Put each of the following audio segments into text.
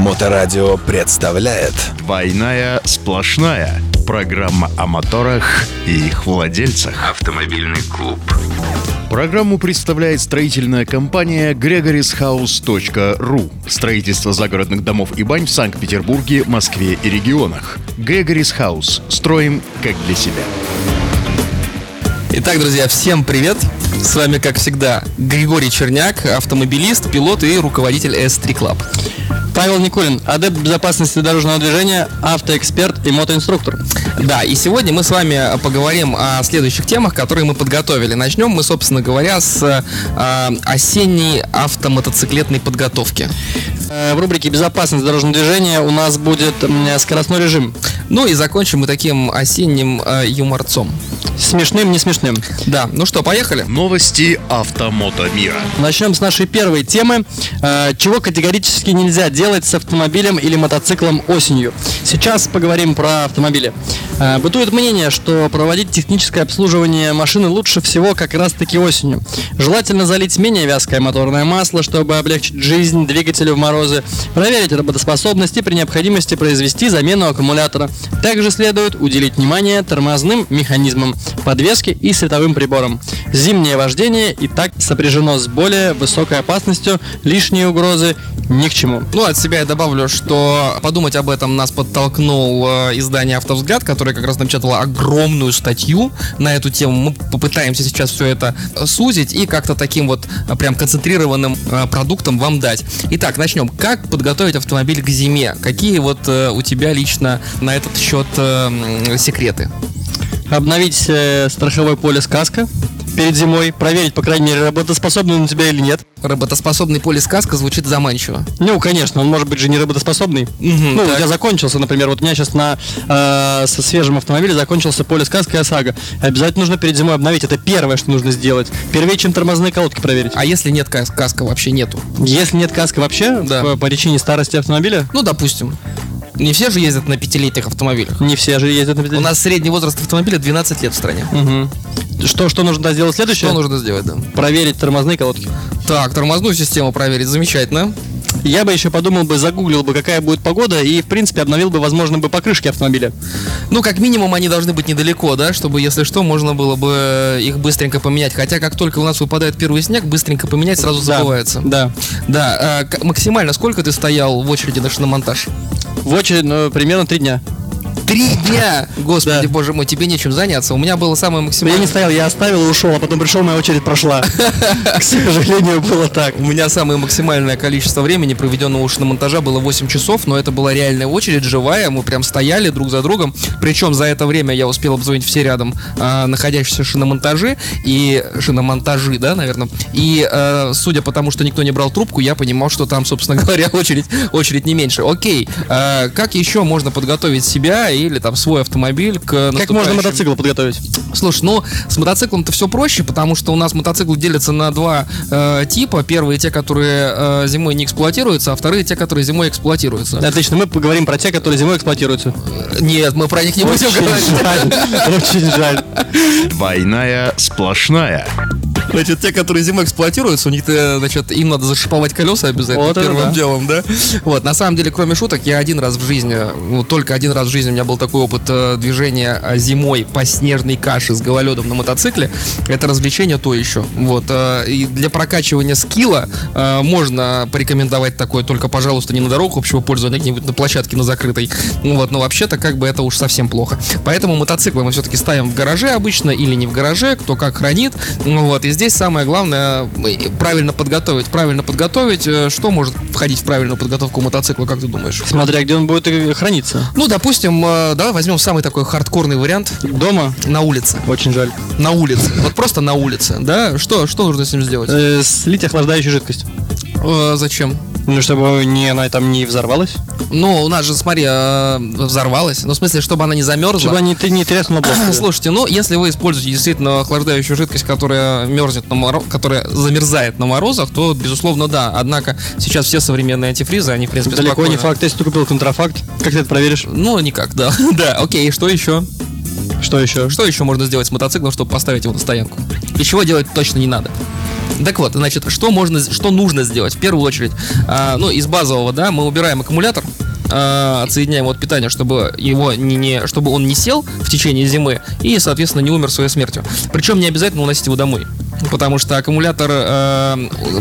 Моторадио представляет «Двойная сплошная». Программа о моторах и их владельцах. Автомобильный клуб. Программу представляет строительная компания gregorishouse.ru. Строительство загородных домов и бань в Санкт-Петербурге, Москве и регионах. Gregory's House. Строим как для себя. Итак, друзья, всем привет! С вами, как всегда, Григорий Черняк, автомобилист, пилот и руководитель S3 Club. Павел Никулин, адепт безопасности дорожного движения, автоэксперт и мотоинструктор. Да, и сегодня мы с вами поговорим о следующих темах, которые мы подготовили. Начнем мы, собственно говоря, с э, осенней автомотоциклетной подготовки. Э, В рубрике «Безопасность дорожного движения» у нас будет скоростной режим. Ну и закончим мы таким осенним э, юморцом. Смешным, не смешным. Да, ну что, поехали? Новости автомото мира. Начнем с нашей первой темы. Э, Чего категорически нельзя делать с автомобилем или мотоциклом осенью. Сейчас поговорим про автомобили. Э, Бытует мнение, что проводить техническое обслуживание машины лучше всего как раз таки осенью. Желательно залить менее вязкое моторное масло, чтобы облегчить жизнь двигателю в морозы, проверить работоспособность и при необходимости произвести замену аккумулятора. Также следует уделить внимание тормозным механизмам, подвеске и световым приборам. Зимнее вождение и так сопряжено с более высокой опасностью, лишние угрозы ни к чему. Ну, от себя я добавлю, что подумать об этом нас подтолкнул э, издание «Автовзгляд», которое как раз напечатало огромную статью на эту тему. Мы попытаемся сейчас все это сузить и как-то таким вот э, прям концентрированным э, продуктом вам дать. Итак, начнем. Как подготовить автомобиль к зиме? Какие вот э, у тебя лично на этот счет э, секреты? Обновить э, страховой полис каска перед зимой, проверить, по крайней мере, работоспособный он у тебя или нет. Работоспособный полис каска звучит заманчиво. Ну, конечно, он может быть же не работоспособный. Мгм, ну, так. тебя закончился, например, вот у меня сейчас на э, со свежем автомобиле закончился полис каска и ОСАГО. Обязательно нужно перед зимой обновить. Это первое, что нужно сделать. Первее, чем тормозные колодки проверить. А если нет кас- каска, вообще нету? Если нет каска вообще, Да. по, по причине старости автомобиля, Ну, допустим. Не все же ездят на пятилетних автомобилях. не все же ездят на У нас средний возраст автомобиля 12 лет в стране. Мгм. Что, что нужно да, сделать следующее? Что нужно сделать, да? Проверить тормозные колодки. Так, тормозную систему проверить, замечательно. Я бы еще подумал бы, загуглил бы, какая будет погода, и, в принципе, обновил бы, возможно, бы покрышки автомобиля. Ну, как минимум, они должны быть недалеко, да, чтобы, если что, можно было бы их быстренько поменять. Хотя, как только у нас выпадает первый снег, быстренько поменять сразу Да, забывается. Да. Да, а, к- максимально сколько ты стоял в очереди на шиномонтаж? В очередь, ну, примерно три дня. Три дня! Господи, Да. боже мой, тебе нечем заняться. У меня было самое Я максимальное... не стоял, я оставил и ушел, а потом пришел, моя очередь прошла. К сожалению, было так. У меня самое максимальное количество времени, проведенного у шиномонтажа, было 8 часов, но это была реальная очередь, живая, мы прям стояли друг за другом. Причем за это время я успел обзвонить все рядом а, находящиеся шиномонтажи и шиномонтажи, да, наверное. И а, судя по тому, что никто не брал трубку, я понимал, что там, собственно говоря, очередь, очередь не меньше. Окей, а, как еще можно подготовить себя или там свой автомобиль к Как можно мотоцикл подготовить? Слушай, ну с мотоциклом-то все проще, потому что у нас мотоциклы делятся на два э, типа. Первые те, которые э, зимой не эксплуатируются, а вторые те, которые зимой эксплуатируются. Отлично, мы поговорим про те, которые зимой эксплуатируются. Нет, мы про них не будем Очень говорить. жаль, очень жаль. Двойная сплошная. Значит, те, которые зимой эксплуатируются, у них, э, значит, им надо зашиповать колеса обязательно Вот первым да. делом, да? Вот, на самом деле, кроме шуток, я один раз в жизни, ну, только один раз в жизни у меня был такой опыт э, движения э, зимой по снежной каше с гололедом на мотоцикле. Это развлечение то еще. Вот, э, и для прокачивания скилла э, можно порекомендовать такое, только, пожалуйста, не на дорогу общего пользования, а где-нибудь на площадке на закрытой. Ну Вот, но вообще-то как бы это уж совсем плохо. Поэтому мотоциклы мы все-таки ставим в гараже обычно или не в гараже, кто как хранит. Ну Вот, и здесь самое главное э, правильно подготовить. Правильно подготовить. э, Что может входить в правильную подготовку мотоцикла, как ты думаешь? Смотря где он будет храниться. Ну, допустим, э, давай возьмем самый такой хардкорный вариант Дома? на улице. Очень жаль. На улице. Вот просто на улице, да? Что, что нужно с ним сделать? Э, слить охлаждающую жидкость. Э, Зачем? Ну, чтобы не, она там не взорвалась. Ну, у нас же, смотри, э, взорвалась. Ну, в смысле, чтобы она не замерзла. Чтобы она не, не треснула блок. Слушайте, ну если вы используете действительно охлаждающую жидкость, которая мерзнет на моро... которая замерзает на морозах, то безусловно да. Однако сейчас все современные антифризы, они в принципе Далеко не спокойно- факт. Если ты купил контрафакт, как ты это проверишь? Ну никак, да. да, окей. Что еще? Что еще? Что еще можно сделать с мотоциклом, чтобы поставить его на стоянку? И чего делать точно не надо? Так вот, значит, что можно, что нужно сделать? В первую очередь, а, ну, из базового, да, мы убираем аккумулятор, а, отсоединяем от питания, чтобы его не, не, чтобы он не сел в течение зимы и, соответственно, не умер своей смертью. Причем не обязательно уносить его домой. Потому что аккумулятор э,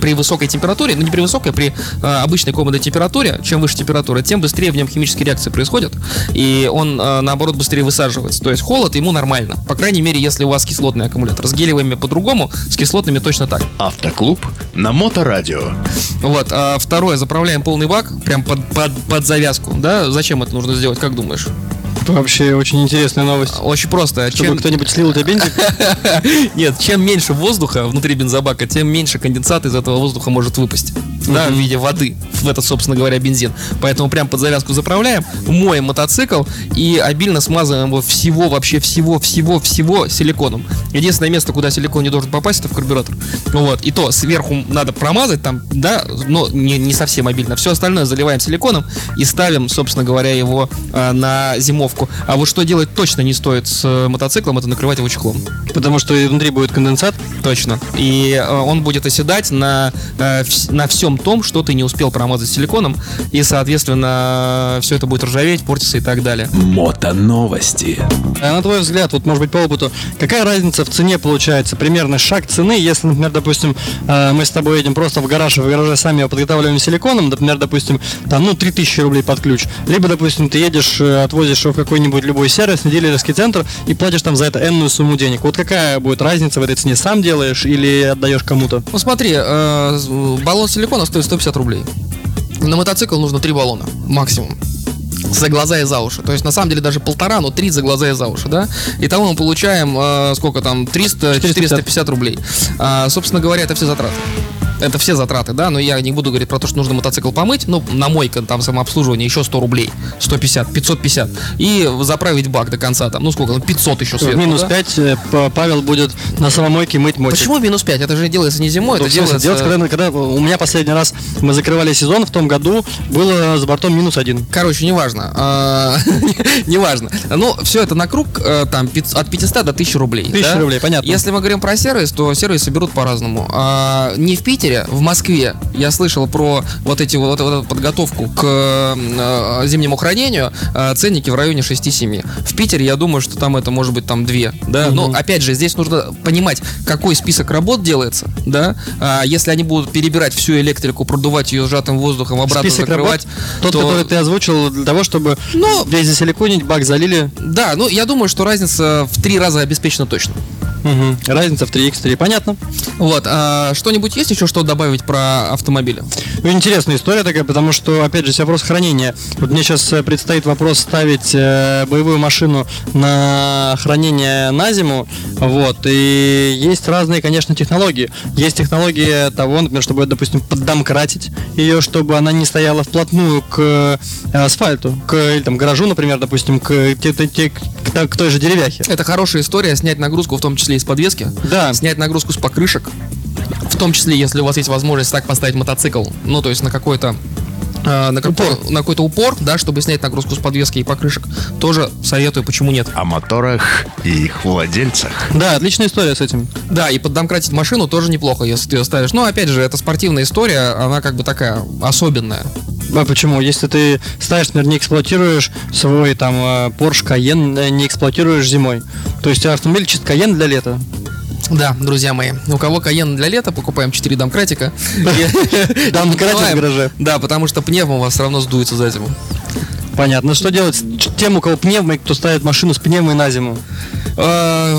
при высокой температуре, ну не при высокой, при э, обычной комнатной температуре, чем выше температура, тем быстрее в нем химические реакции происходят, и он э, наоборот быстрее высаживается. То есть холод ему нормально. По крайней мере, если у вас кислотный аккумулятор. С гелевыми по-другому, с кислотными точно так. Автоклуб на Моторадио. Вот. А второе, заправляем полный бак, прям под, под, под завязку. Да? Зачем это нужно сделать, как думаешь? Вообще очень интересная новость. Очень просто. Чтобы Чем- кто-нибудь слил у тебя бензин? Нет, чем меньше воздуха внутри бензобака, тем меньше конденсат из этого воздуха может выпасть. Да, в виде воды. В этот, собственно говоря, бензин. Поэтому прям под завязку заправляем, моем мотоцикл и обильно смазываем его всего, вообще всего, всего, всего силиконом. Единственное место, куда силикон не должен попасть, это в карбюратор. Вот. И то сверху надо промазать там, да, но не, не совсем обильно. Все остальное заливаем силиконом и ставим, собственно говоря, его э, на зимовку. А вот что делать точно не стоит с э, мотоциклом, это накрывать его чехлом. Потому что внутри будет конденсат. Точно. И э, он будет оседать на, э, вс- на всем том, что ты не успел промазать силиконом. И, соответственно, все это будет ржаветь, портиться и так далее. Мотоновости. А на твой взгляд, вот может быть по опыту, какая разница в цене получается? Примерно шаг цены, если, например, допустим, э, мы с тобой едем просто в гараж, и в гараже сами его подготавливаем силиконом, например, допустим, там, ну, 3000 рублей под ключ. Либо, допустим, ты едешь, э, отвозишь его в какой-нибудь любой сервис, на дилерский центр, и платишь там за это энную сумму денег. Вот какая будет разница в этой цене? Сам делаешь или отдаешь кому-то? Ну смотри, э, с- баллон силикона стоит 150 рублей. На мотоцикл нужно 3 баллона максимум. За глаза и за уши. То есть, на самом деле, даже полтора, но три за глаза и за уши, да? Итого мы получаем, э, сколько там, 300-450 рублей. А, собственно говоря, это все затраты. Это все затраты, да, но я не буду говорить про то, что нужно мотоцикл помыть, ну, на мойка, там, самообслуживание, еще 100 рублей, 150, 550, и заправить бак до конца, там, ну, сколько, ну, 500 еще сверху, минус да? 5 Павел будет на самомойке мыть мотик. Почему минус 5? Это же делается не зимой, Ну, это делается... делать, когда, когда у меня последний раз мы закрывали сезон в том году, было за бортом минус один. Короче, неважно. А, Неважно. Ну, все это на круг э, там от 500 до 1000 рублей. 1000 да? рублей, понятно. Если мы говорим про сервис, то сервисы берут по-разному. А, Не в Питере, в Москве я слышал про вот эти вот, вот эту подготовку к э, зимнему хранению. а, Ценники в районе 6-7. В Питере, я думаю, что там это может быть там 2. Да? Но опять же, здесь нужно понимать, какой список работ делается. Да? А, Если они будут перебирать всю электрику, продувать ее сжатым воздухом, обратно Список закрывать, работ, тот, то- который ты озвучил, для того, чтобы Ну, весь засиликонить, бак залили. Да, ну я думаю, что разница в три раза обеспечена точно. Мгм. Разница в 3х3, понятно. Вот, а что-нибудь есть еще, что добавить про автомобили? Ну, интересная история такая, потому что, опять же, вопрос хранения. Вот мне сейчас э, предстоит вопрос ставить э, боевую машину на хранение на зиму, вот, и есть разные, конечно, технологии. Есть технология того, например, чтобы, допустим, поддомкратить ее, чтобы она не стояла вплотную к э, асфальту, к или, там, гаражу, например, допустим, к, к та- к той же деревяхе. Это хорошая история, снять нагрузку, в том числе из подвески. Да. Снять нагрузку с покрышек. В том числе, если у вас есть возможность так поставить мотоцикл, ну, то есть на какой-то э, на, какой- на какой-то упор, да, чтобы снять нагрузку с подвески и покрышек, тоже советую, почему нет. О моторах и их владельцах. Да, отличная история с этим. Да, и поддомкратить машину тоже неплохо, если ты ее ставишь. Но, опять же, это спортивная история, она как бы такая особенная. А почему? Если ты ставишь, например, не эксплуатируешь свой там э, Porsche Cayenne, э, не эксплуатируешь зимой. То есть автомобиль чисто Cayenne для лета. Да, друзья мои, у кого Каен для лета, покупаем 4 домкратика. Домкратик в гараже. Да, потому что пневма у вас все равно сдуется за зиму. Понятно. Что делать тем, у кого пневмой, кто ставит машину с пневмой на зиму? Э,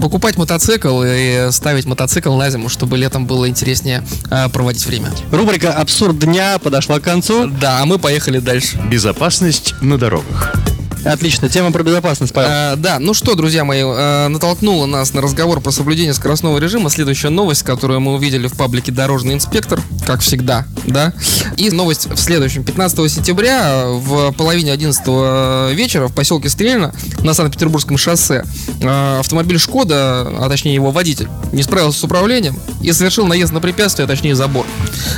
Покупать мотоцикл и ставить мотоцикл на зиму, чтобы летом было интереснее э, проводить время. Рубрика «Абсурд дня» подошла к концу. Да, а мы поехали дальше. Безопасность на дорогах. Отлично. Тема про безопасность, Павел. Э, да, ну что, друзья мои, э, натолкнула нас на разговор про соблюдение скоростного режима. Следующая новость, которую мы увидели в паблике «Дорожный инспектор», как всегда, да. И новость в следующем. 15 сентября в половине 11 вечера в поселке Стрельно на Санкт-Петербургском шоссе э, автомобиль Шкода, а точнее его водитель, не справился с управлением и совершил наезд на препятствие, а точнее забор.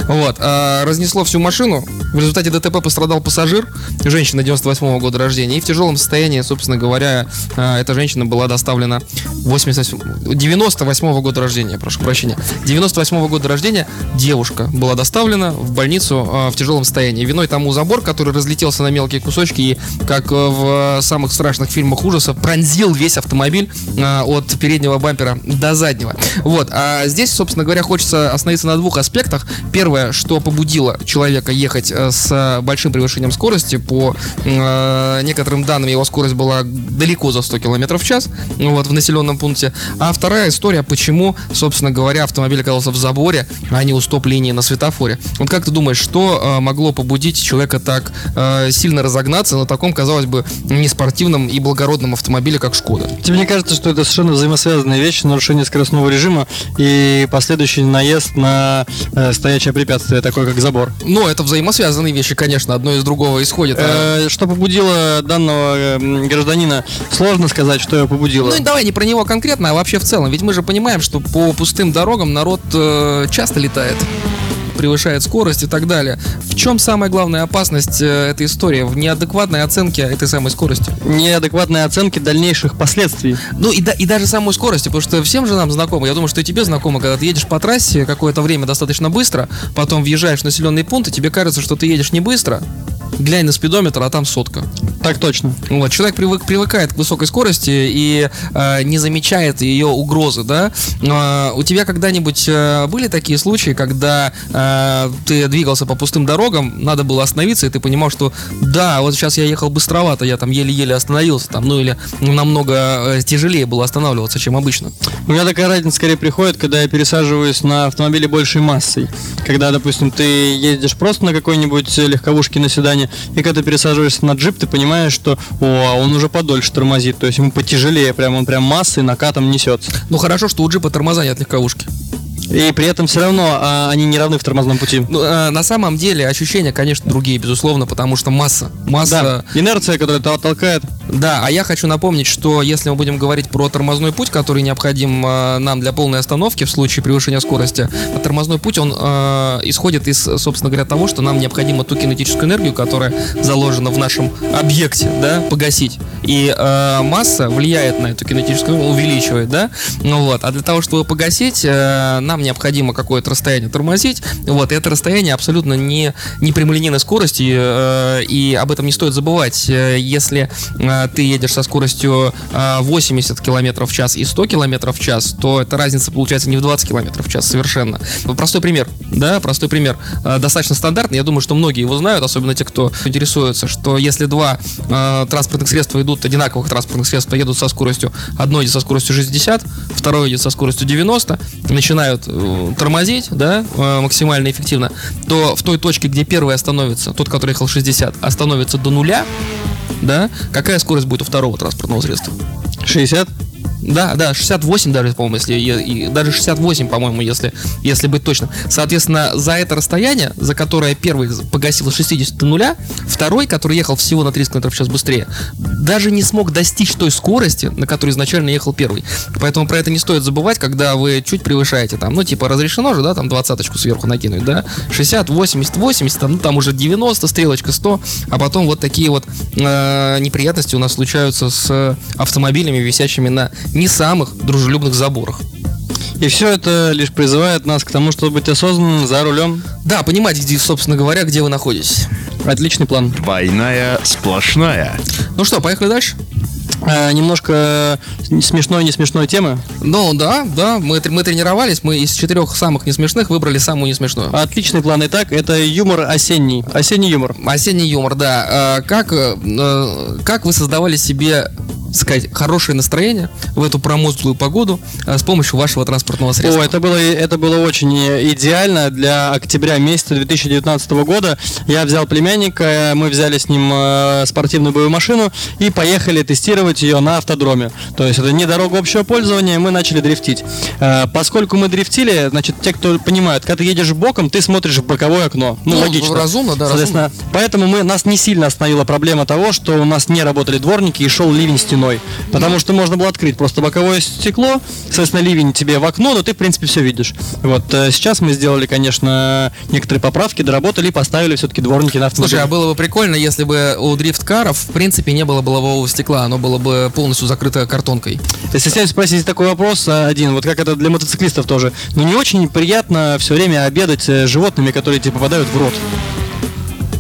Вот. А разнесло всю машину. В результате ДТП пострадал пассажир, женщина 98 года рождения. И в тяжелом состоянии, собственно говоря, э, эта женщина была доставлена 88, 98 года рождения, прошу прощения. 98 года рождения девушка была доставлена в больницу э, в тяжелом состоянии. Виной тому забор, который разлетелся на мелкие кусочки и, как э, в самых страшных фильмах ужаса, пронзил весь автомобиль от переднего бампера до заднего. Вот. А здесь, собственно говоря, хочется остановиться на двух аспектах. Первое, что побудило человека ехать с большим превышением скорости. По э, данным, его скорость была далеко за 100 км в час вот, в населенном пункте. А вторая история, почему, собственно говоря, автомобиль оказался в заборе, а не у стоп-линии на светофоре. Вот как ты думаешь, что э, могло побудить человека так э, сильно разогнаться на таком, казалось бы, неспортивном и благородном автомобиле, как Шкода? Тебе не кажется, что это совершенно взаимосвязанные вещи, нарушение скоростного режима и последующий наезд на э, стоячее препятствие, такое как забор? Ну, это взаимосвязанные вещи, конечно, одно из другого исходит. А... Что побудило данного э, гражданина, сложно сказать, что его побудило. Ну, давай не про него конкретно, а вообще в целом. Ведь мы же понимаем, что по пустым дорогам народ э, часто летает превышает скорость и так далее. В чем самая главная опасность э, этой истории? В неадекватной оценке этой самой скорости? Неадекватной оценке дальнейших последствий. Ну и, да, и даже самой скорости, потому что всем же нам знакомо, я думаю, что и тебе знакомо, когда ты едешь по трассе какое-то время достаточно быстро, потом въезжаешь в населенный пункт, и тебе кажется, что ты едешь не быстро, глянь на спидометр, а там сотка. Так точно. Вот, человек привык, привыкает к высокой скорости и э, не замечает ее угрозы, да. Э, у тебя когда-нибудь э, были такие случаи, когда э, ты двигался по пустым дорогам, надо было остановиться, и ты понимал, что да, вот сейчас я ехал быстровато, я там еле-еле остановился, там, ну или намного э, тяжелее было останавливаться, чем обычно. У меня такая разница скорее приходит, когда я пересаживаюсь на автомобиле большей массой. Когда, допустим, ты едешь просто на какой-нибудь легковушке на седане, и когда ты пересаживаешься на джип, ты понимаешь, что о, а он уже подольше тормозит, то есть ему потяжелее, прям он прям массой накатом несется. Ну хорошо, что у джипа тормоза нет легковушки. И при этом все равно а, они не равны в тормозном пути. Ну, а, на самом деле ощущения, конечно, другие, безусловно, потому что масса. Масса. Да, инерция, которая толкает. Да, а я хочу напомнить, что если мы будем говорить про тормозной путь, который необходим э, нам для полной остановки в случае превышения скорости, а тормозной путь, он э, исходит из, собственно говоря, того, что нам необходимо ту кинетическую энергию, которая заложена в нашем объекте, да, погасить. И э, масса влияет на эту кинетическую, увеличивает, да, ну вот. А для того, чтобы погасить, э, нам необходимо какое-то расстояние тормозить, вот. И это расстояние абсолютно не, не прямолинейной скорости, э, и об этом не стоит забывать. Э, если э, ты едешь со скоростью 80 а, км в час и 100 км в час, то эта разница получается не в 20 км в час совершенно. Простой пример, да, простой пример. А, достаточно стандартный, я думаю, что многие его знают, особенно те, кто интересуется, что если два э, транспортных средства идут, одинаковых транспортных средства едут со скоростью, одно идет со скоростью 60, второе идет со скоростью 90, начинают э, тормозить, да, э, максимально эффективно, то в той точке, где первый остановится, тот, который ехал 60, остановится до нуля, да, какая скорость будет у второго транспортного средства? 60? Да, да, 68 даже, по-моему, если и, даже 68, по-моему, если, если быть точным. Соответственно, за это расстояние, за которое первый погасил с 60 до нуля, второй, который ехал всего на 30 км в час быстрее, даже не смог достичь той скорости, на которой изначально ехал первый. Поэтому про это не стоит забывать, когда вы чуть превышаете там, ну, типа, разрешено же, да, там двадцаточку сверху накинуть, да, 60, 80, 80, там, ну, там уже 90, стрелочка 100, а потом вот такие вот э, неприятности у нас случаются с автомобилями, висящими на не самых дружелюбных заборах. И все это лишь призывает нас к тому, чтобы быть осознанным за рулем. Да, понимать, где, собственно говоря, где вы находитесь. Отличный план. Двойная сплошная. Ну что, поехали дальше? А, немножко смешной, не смешной темы. Ну да, да, мы, мы тренировались, мы из четырех самых несмешных выбрали самую несмешную. Отличный план. Итак, это юмор осенний. Осенний юмор. Осенний юмор, да. А, как, э, как вы создавали себе сказать, хорошее настроение в эту промозглую погоду э, с помощью вашего транспортного средства? О, это было, это было очень идеально для октября месяца 2019 года. Я взял племянника, мы взяли с ним э, спортивную боевую машину и поехали тестировать ее на автодроме. То есть это не дорога общего пользования, мы начали дрифтить. Э, поскольку мы дрифтили, значит, те, кто понимают, когда ты едешь боком, ты смотришь в боковое окно. Ну, Ну, логично. разумно, да, Соответственно, поэтому мы, нас не сильно остановила проблема того, что у нас не работали дворники и шел ливень стеной. Потому что можно было открыть просто боковое стекло, соответственно, ливень тебе в окно, но ты, в принципе, все видишь. Вот э, сейчас мы сделали, конечно, некоторые поправки, доработали и поставили все-таки дворники на автомобиль. Слушай, а было бы прикольно, если бы у дрифт-каров, в принципе, не было бы лобового стекла, оно было бы полностью закрыто картонкой. Если хотите спросить такой вопрос э, один, вот как это для мотоциклистов тоже, ну не очень приятно все время обедать э, животными, которые тебе попадают в рот.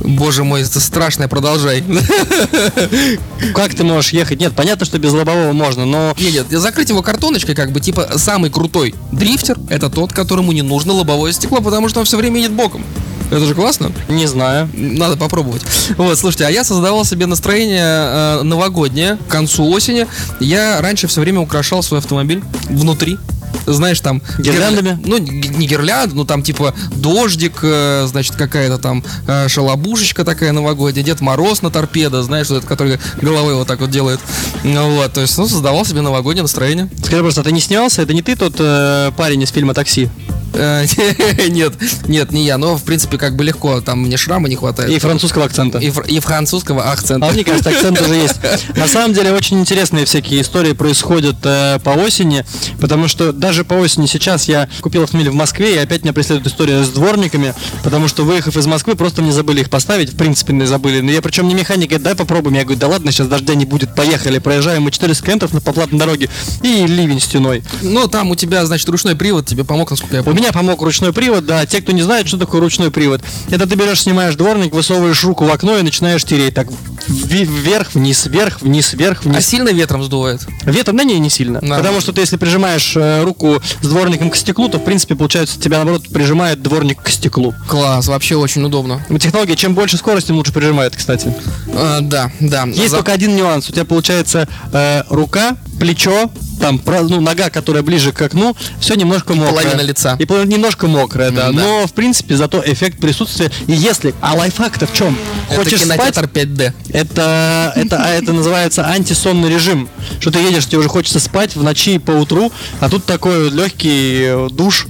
Боже мой, это страшное, продолжай. Как ты можешь ехать? Нет, понятно, что без лобового можно, но Нет, нет, закрыть его картоночкой, как бы, типа, самый крутой дрифтер, это тот, которому не нужно лобовое стекло, потому что он все время едет боком. Это же классно. не знаю. Надо попробовать. Вот, слушайте, а я создавал себе настроение э, новогоднее к концу осени. Я раньше все время украшал свой автомобиль внутри. Знаешь, там... Гирляндами? гирля- Ну, не гирлянд, ну там типа дождик, э, значит, какая-то там э, шалобушечка такая новогодняя, Дед Мороз на торпедо, знаешь, вот этот, который головой вот так вот делает. Ну вот, то есть, ну, создавал себе новогоднее настроение. Скажи просто, а ты не снялся? Это не ты тот э, парень из фильма «Такси»? Э, Нет, нет, не я, но, в принципе, как бы легко, там мне шрама не хватает. И французского акцента. И, фр- и французского акцента. А мне кажется, акцент уже есть. На самом деле очень интересные всякие истории происходят э, по осени, потому что даже по осени сейчас я купил автомобиль в Москве, и опять меня преследует история с дворниками, потому что выехав из Москвы, просто мне забыли их поставить, в принципе, не забыли. Но я причем не механик, говорит, дай попробуем. Я говорю, да ладно, сейчас дождя не будет, поехали. Проезжаем мы 400 километров на по платной дороге, и ливень стеной. Ну, там у тебя, значит, ручной привод тебе помог, насколько я помню. Меня помог ручной привод, да. Те, кто не знает, что такое ручной привод, это ты берешь, снимаешь дворник, высовываешь руку в окно и начинаешь тереть так вверх, вниз, вверх, вниз, вверх, А вниз. сильно ветром сдувает? Ветром на ней не сильно. Да. Потому что ты, если прижимаешь э, руку с дворником к стеклу, то, в принципе, получается, тебя, наоборот, прижимает дворник к стеклу. Класс, вообще очень удобно. Технология, чем больше скорости, тем лучше прижимает, кстати. А, да, да. Есть За- только один нюанс. У тебя получается э, рука, плечо, там, ну, нога, которая ближе к окну, все немножко мокрое. половина лица. И половина немножко мокрая, да. Но, в принципе, зато эффект присутствия. И если... А лайфхак-то в чем? Это Хочешь спать? кинотеатр 5D. Это, это, а это называется антисонный режим. Что ты едешь, тебе уже хочется спать в ночи и по утру, а тут такой легкий э, душ.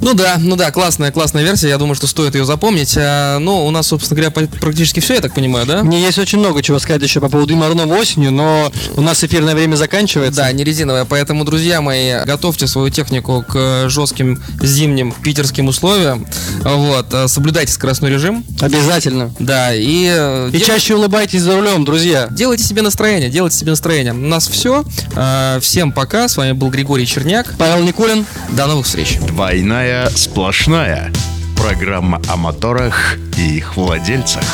Ну да, ну да, классная, классная версия. Я думаю, что стоит ее запомнить. А, ну, у нас, собственно говоря, практически все, я так понимаю, да? Мне есть очень много чего сказать еще по поводу Юморного осенью, но у нас эфирное время заканчивается. Да, не резиновая. Поэтому, друзья мои, готовьте свою технику к жестким зимним питерским условиям. Вот, э, соблюдайте скоростной режим. Обязательно. Да, и, э, И дел- чаще улыбайтесь за рулем, друзья. делайте себе настроение, делайте себе настроение. У нас все. Всем пока. С вами был Григорий Черняк. Павел Никулин. До новых встреч. Двойная сплошная. Программа о моторах и их владельцах.